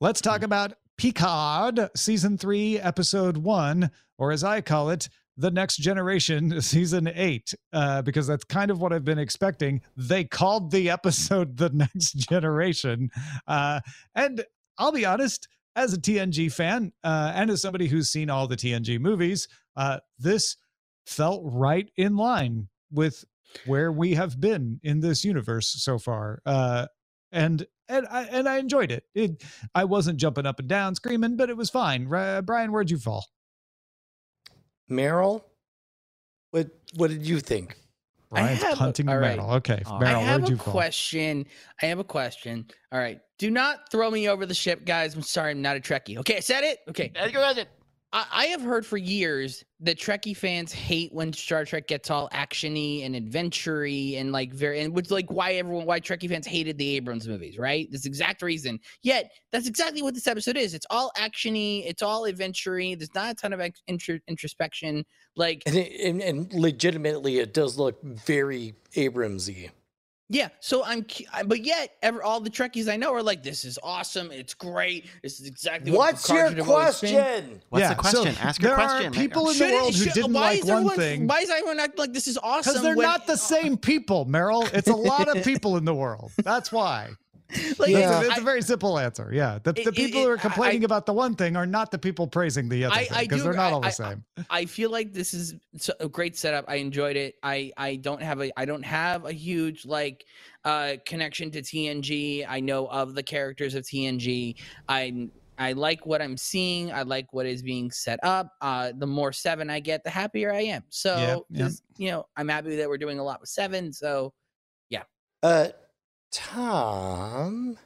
let's talk about Picard season three, episode one, or as I call it, the next generation season eight. Uh, because that's kind of what i've been expecting. They called the episode the next generation. Uh, and i'll be honest as a tng fan uh, and as somebody who's seen all the tng movies uh, this felt right in line with where we have been in this universe so far. Uh, and and I and I enjoyed it. It I wasn't jumping up and down screaming, but it was fine. Uh, Brian, where'd you fall? Merrill, what what did you think? Brian's have a- punting all right. Merrill. Okay, Oh. Merrill, I have where'd a you fall? question. I have a question. All right. Do not throw me over the ship, guys. I'm sorry, I'm not a Trekkie. Okay, I said it. Okay. I, I have heard for years that Trekkie fans hate when Star Trek gets all actiony and adventure-y and like very and which like why everyone why Trekkie fans hated the Abrams movies, right? This exact reason. Yet that's exactly what this episode is. It's all actiony, it's all adventure-y. There's not a ton of intro, introspection. Like And, it, and and legitimately, it does look very Abramsy. Yeah, so I'm, but yet, ever all the Trekkies I know are like, "This is awesome. It's great. This is exactly what What's Picard your should have always been." question? What's Yeah, the question? so Ask your there question. Are people in Should the it- world who didn't why like is one everyone- thing Why is everyone acting like this is awesome? because they're when- not the same people, Merrill. It's a lot of people in the world. That's why. Like, It's, a, it's a I- very simple answer. Yeah, the, the It- it- people who are it- I- complaining about the one thing are not the people praising the other I- thing because they're not agree. all the same. I feel like this is a great setup. I enjoyed it. I I don't have a I don't have a huge like uh connection to TNG. I know of the characters of TNG. I I like what I'm seeing. I like what is being set up. Uh the more 7 I get, the happier I am. So, Yep, yep. this- you know, I'm happy that we're doing a lot with 7, so yeah. Uh, Tom,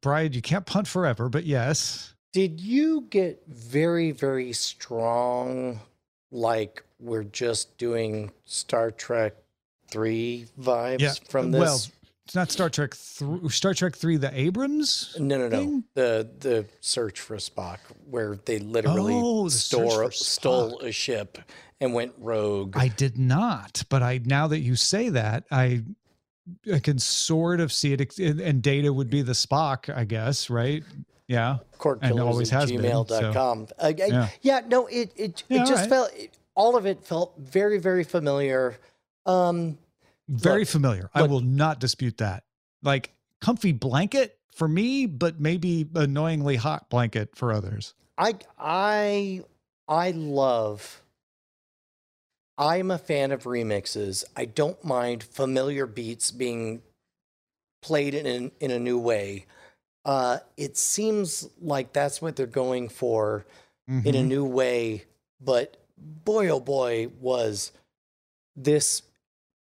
Brian, you can't punt forever, but yes. did you get very very strong? Like we're just doing Star Trek three vibes Yeah, from uh, this. well, It's not Star Trek three. Star Trek three, the Abrams. No, no, no. thing? The the search for Spock, where they literally Oh, store stole a ship and went rogue. I did not, but I now that you say that, I I can sort of see it. And Data would be the Spock, I guess, right? Yeah. Court and always has been, gmail.com. Uh, yeah. yeah. no, it it, Yeah, it just alright. felt it, all of it felt very very familiar. Um, Very Look, familiar. I will not dispute that. Like comfy blanket for me, but maybe annoyingly hot blanket for others. I I I love. I'm a fan of remixes. I don't mind familiar beats being played in in a new way. Uh, it seems like that's what they're going for in a Mhm. new way. But boy, oh boy, was this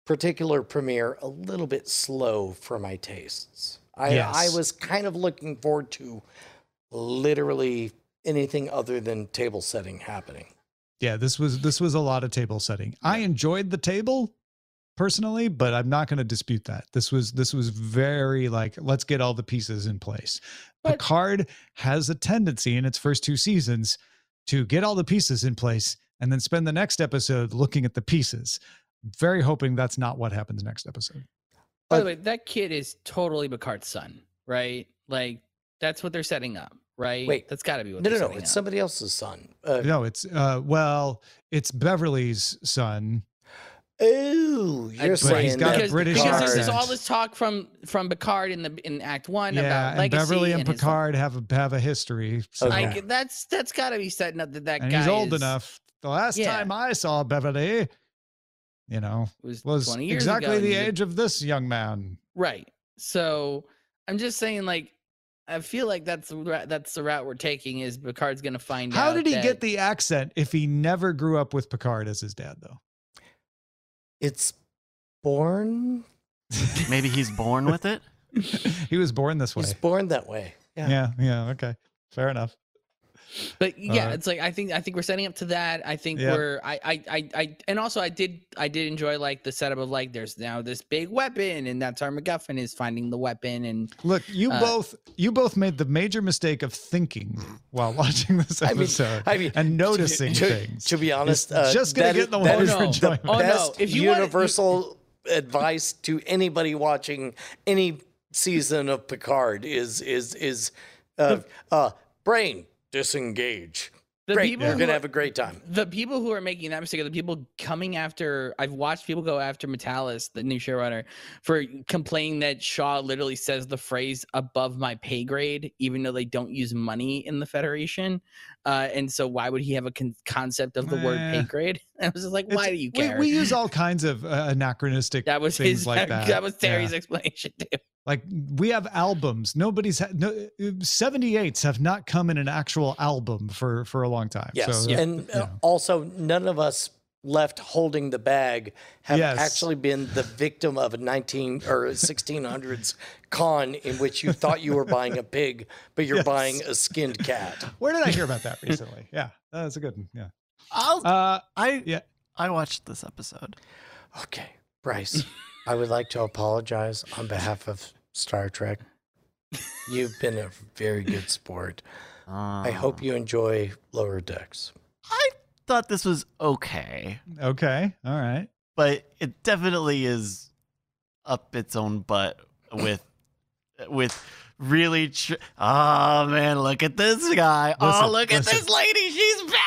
particular premiere a little bit slow for my tastes. I, I was kind of looking forward to literally anything other than table setting happening. Yeah, this was this was a lot of table setting. I enjoyed the table personally, but I'm not going to dispute that. This was this was very like let's get all the pieces in place. But- Picard has a tendency in its first two seasons to get all the pieces in place and then spend the next episode looking at the pieces. Very hoping that's not what happens next episode. By the way, that kid is totally Picard's son, right? Like that's what they're setting up, right? Wait. that's got to be what. No, no, no. It's up. somebody else's son. Uh, No, it's uh well, it's Beverly's son. Oh, I- you're Right, saying he's got a that because, British because there's this, all this talk from from Picard in the in Act One Yeah, about and legacy Beverly and, his- Picard have a have a history. So Okay. I, that's that's got to be setting up that that and guy he's old is- enough. The last Yeah. time I saw Beverly, you know, was, was exactly the he's a- age of this young man. right. So I'm just saying, like, I feel like that's the that's the route we're taking. Is Picard's going to find How out did he that- get the accent if he never grew up with Picard as his dad, though? it's born. Maybe he's born with it. he was born this way. He's born that way. Yeah. Yeah, yeah, okay, fair enough. But yeah, Uh, it's like I think I think we're setting up to that. I think Yeah. we're I, I I I and also I did I did enjoy like the setup of like there's now this big weapon and that's our MacGuffin is finding the weapon and Look, you Uh, both you both made the major mistake of thinking while watching this I mean, episode I mean, and noticing to, things. To be honest, uh, just gonna get is- in the that way is for the enjoyment. Oh, no. best If you want- universal advice to anybody watching any season of Picard is is is Uh, uh, brain disengage. The Great, people you're who gonna are- have a great time. the people who are making that mistake are the people coming after i've watched people go after Matalas the new showrunner for complaining that shaw literally says the phrase above my pay grade even though they don't use money in the federation uh, and so why would he have a con- concept of the word pay grade i was just like why do you we- care We, use all kinds of uh, anachronistic that was things his like that, that. was Yeah. terry's explanation too Like we have albums. Nobody's had no 78s have not come in an actual album for for a long time. Yes, So, and uh, yeah. also none of us left holding the bag have Yes. actually been the victim of a 19 or 1600s con in which you thought you were buying a pig, but you're Yes. buying a skinned cat. Where did I hear about that recently? Yeah, that's a good one. Yeah. I'll, Uh, I yeah. I watched this episode. Okay, Bryce, I would like to apologize on behalf of Star Trek. You've been a very good sport. I ah. hope you enjoy Lower Decks. I thought this was okay, okay. All right. but it definitely is up its own butt with with really. Tr- oh man, look at this guy! oh, Listen, look at this lady! She's back! She's doing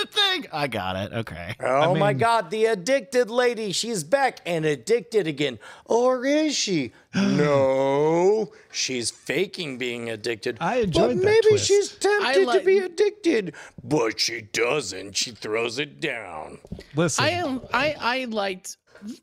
the thing! I got it. Okay. Oh my mean- God, the addicted lady. She's back and addicted again. Or is she? no, she's faking being addicted. I enjoyed but that maybe twist. she's tempted like- to be addicted, but she doesn't. She throws it down. Listen. I am I I liked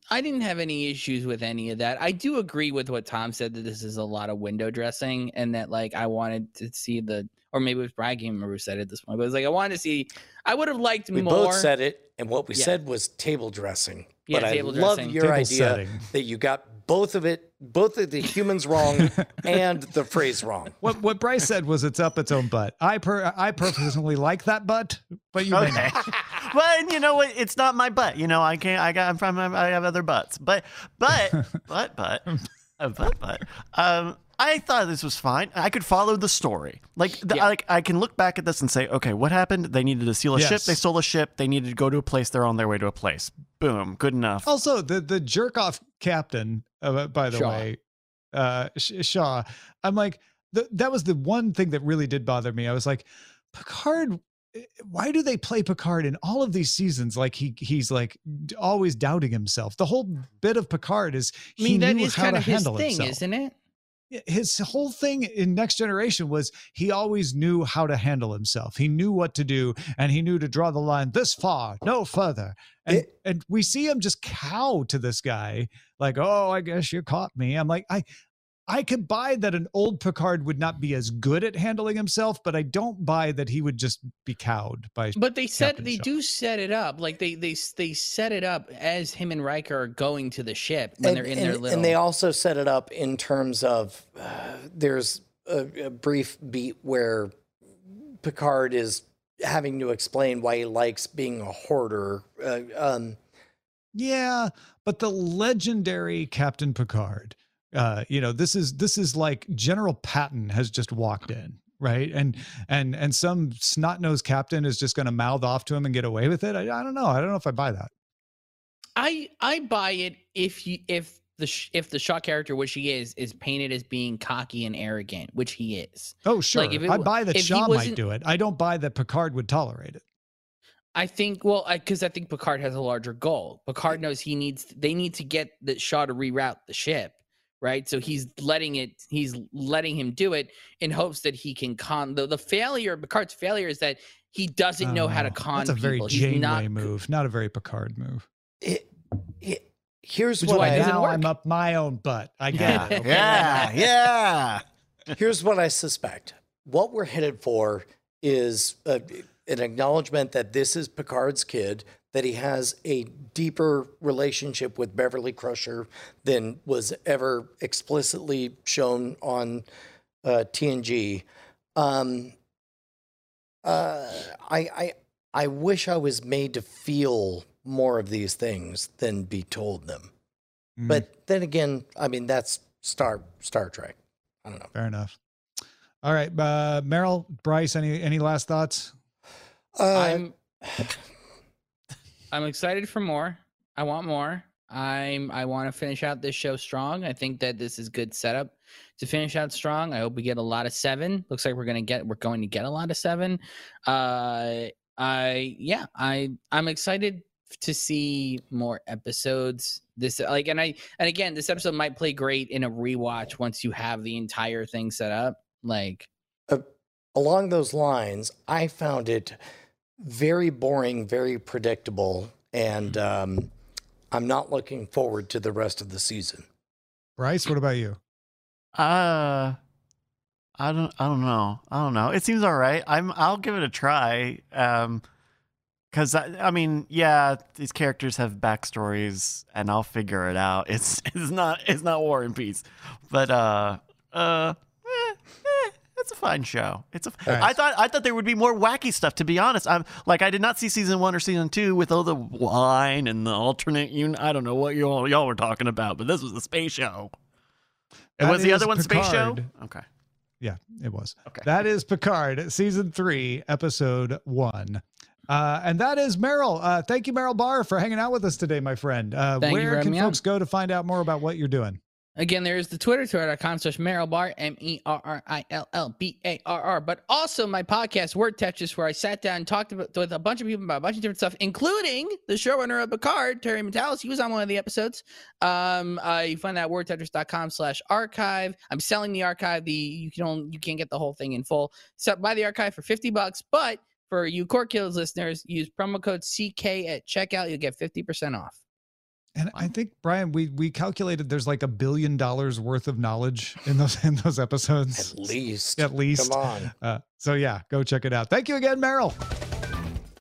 I didn't have any issues with any of that. I do agree with what Tom said that this is a lot of window dressing and that like I wanted to see the or maybe it was Brad I can't remember who said it at this point, but it was like I wanted to see I would have liked We more both said it, and what we Yeah. said was table dressing. Yeah, but table I love your Table idea setting. that you got both of it, both of the humans wrong and the phrase wrong. what what Bryce said was it's up its own butt. I per I personally like that butt, but you may Okay. not. well, you know what? It's not my butt. You know, I can't. I got. I'm from. I have other butts. But, but, but, but, uh, but, but. Um, I thought this was fine. I could follow the story. Like, the, Yeah. like I can look back at this and say, okay, what happened? They needed to steal a ship. They stole a ship. They needed to go to a place. They're on their way to a place. Boom. Good enough. Also, the the jerk off captain, uh, by the Shaw. way, uh, Sh- Shaw. I'm like, th- that was the one thing that really did bother me. I was like, Picard. eh, Why do they play Picard in all of these seasons? Like he he's like always doubting himself. The whole bit of Picard is I he mean that knew is how kind to of his handle thing, himself. isn't it? His whole thing in next generation was he always knew how to handle himself. He knew what to do and he knew to draw the line this far no further. And It- and we see him just cow to this guy like oh i guess you caught me. I'm like i i could buy that an old picard would not be as good at handling himself but i don't buy that he would just be cowed by But they set Captain they Shaw. do set it up like they they they set it up as him and Riker are going to the ship when they're in their and, little. and they also set it up in terms of uh, there's a, a brief beat where Picard is having to explain why he likes being a hoarder. Uh, um, Yeah, but the legendary Captain Picard, uh, you know, this is this is like General Patton has just walked in, right? And and and some snot nosed captain is just going to mouth off to him and get away with it. I, I don't know. I don't know if I buy that. I I buy it if you if the sh- if the Shaw character, which he is, is painted as being cocky and arrogant, which he is. Oh, sure. if it I buy that Shaw might do it. I don't buy that Picard would tolerate it. I think well, because I, think Picard has a larger goal. Picard knows he needs they need to get the Shaw to reroute the ship, right? So he's letting it he's letting him do it in hopes that he can con the the failure. Picard's failure is that he doesn't know how to Oh, con That's a very people. Janeway not move, not a very Picard move. it, it, here's Which what why I, now work. I'm up my own butt. I get yeah, it. okay? yeah, yeah. here's what I suspect. What we're headed for is a, an acknowledgement that this is Picard's kid, that he has a deeper relationship with Beverly Crusher than was ever explicitly shown on uh, TNG. Um, uh, I, I, I wish I was made to feel more of these things than be told them. Mm, But then again, I mean, that's Star Star Trek. I don't know. fair enough. All right, uh, Merrill, Bryce, any any last thoughts? Uh, I'm I'm excited for more. I want more. I'm I want to finish out this show strong. I think that this is good setup to finish out strong. I hope we get a lot of seven. Looks like we're gonna get we're going to get a lot of seven. Uh, I yeah, I I'm excited to see more episodes. This like and I and again, this episode might play great in a rewatch once you have the entire thing set up. Like uh, along those lines, I found it very boring, very predictable, and mm-hmm. um, I'm not looking forward to the rest of the season. Bryce, what about you? Uh I don't I don't know. I don't know. It seems all right. I'm I'll give it a try. Um because I, I, mean, yeah, these characters have backstories, and I'll figure it out. It's it's not it's not War and Peace, but uh uh, it's a fine show. It's a. Right. I thought I thought there would be more wacky stuff. To be honest, I'm like I did not see season one or season two with all the wine and the alternate. You I don't know what y'all y'all were talking about, but this was a space show. And was the other one Picard. space show? Okay. Yeah, it was. Okay. That is Picard, season three, episode one. Uh, and that is Merrill. Uh, thank you, Merrill Barr, for hanging out with us today, my friend. Uh, where can folks go to find out more about what you're doing? Again, there is the Twitter, twitter.com slash Merrill Barr, M E R R I L L B A R R. But also my podcast, Word Tetris, where I sat down and talked about, with a bunch of people about a bunch of different stuff, including the showrunner of Picard, Terry Matalas. He was on one of the episodes. Um, uh, you find that at wordtetris.com slash archive. I'm selling the archive. The you can only, you can't get the whole thing in full. So buy the archive for 50 bucks, but for you Court Kills listeners, use promo code CK at checkout. You'll get 50% off. And I think Brian, we we calculated there's like a billion dollars worth of knowledge in those in those episodes. At least. At least. Come on. Uh, so yeah, go check it out. Thank you again, Merrill.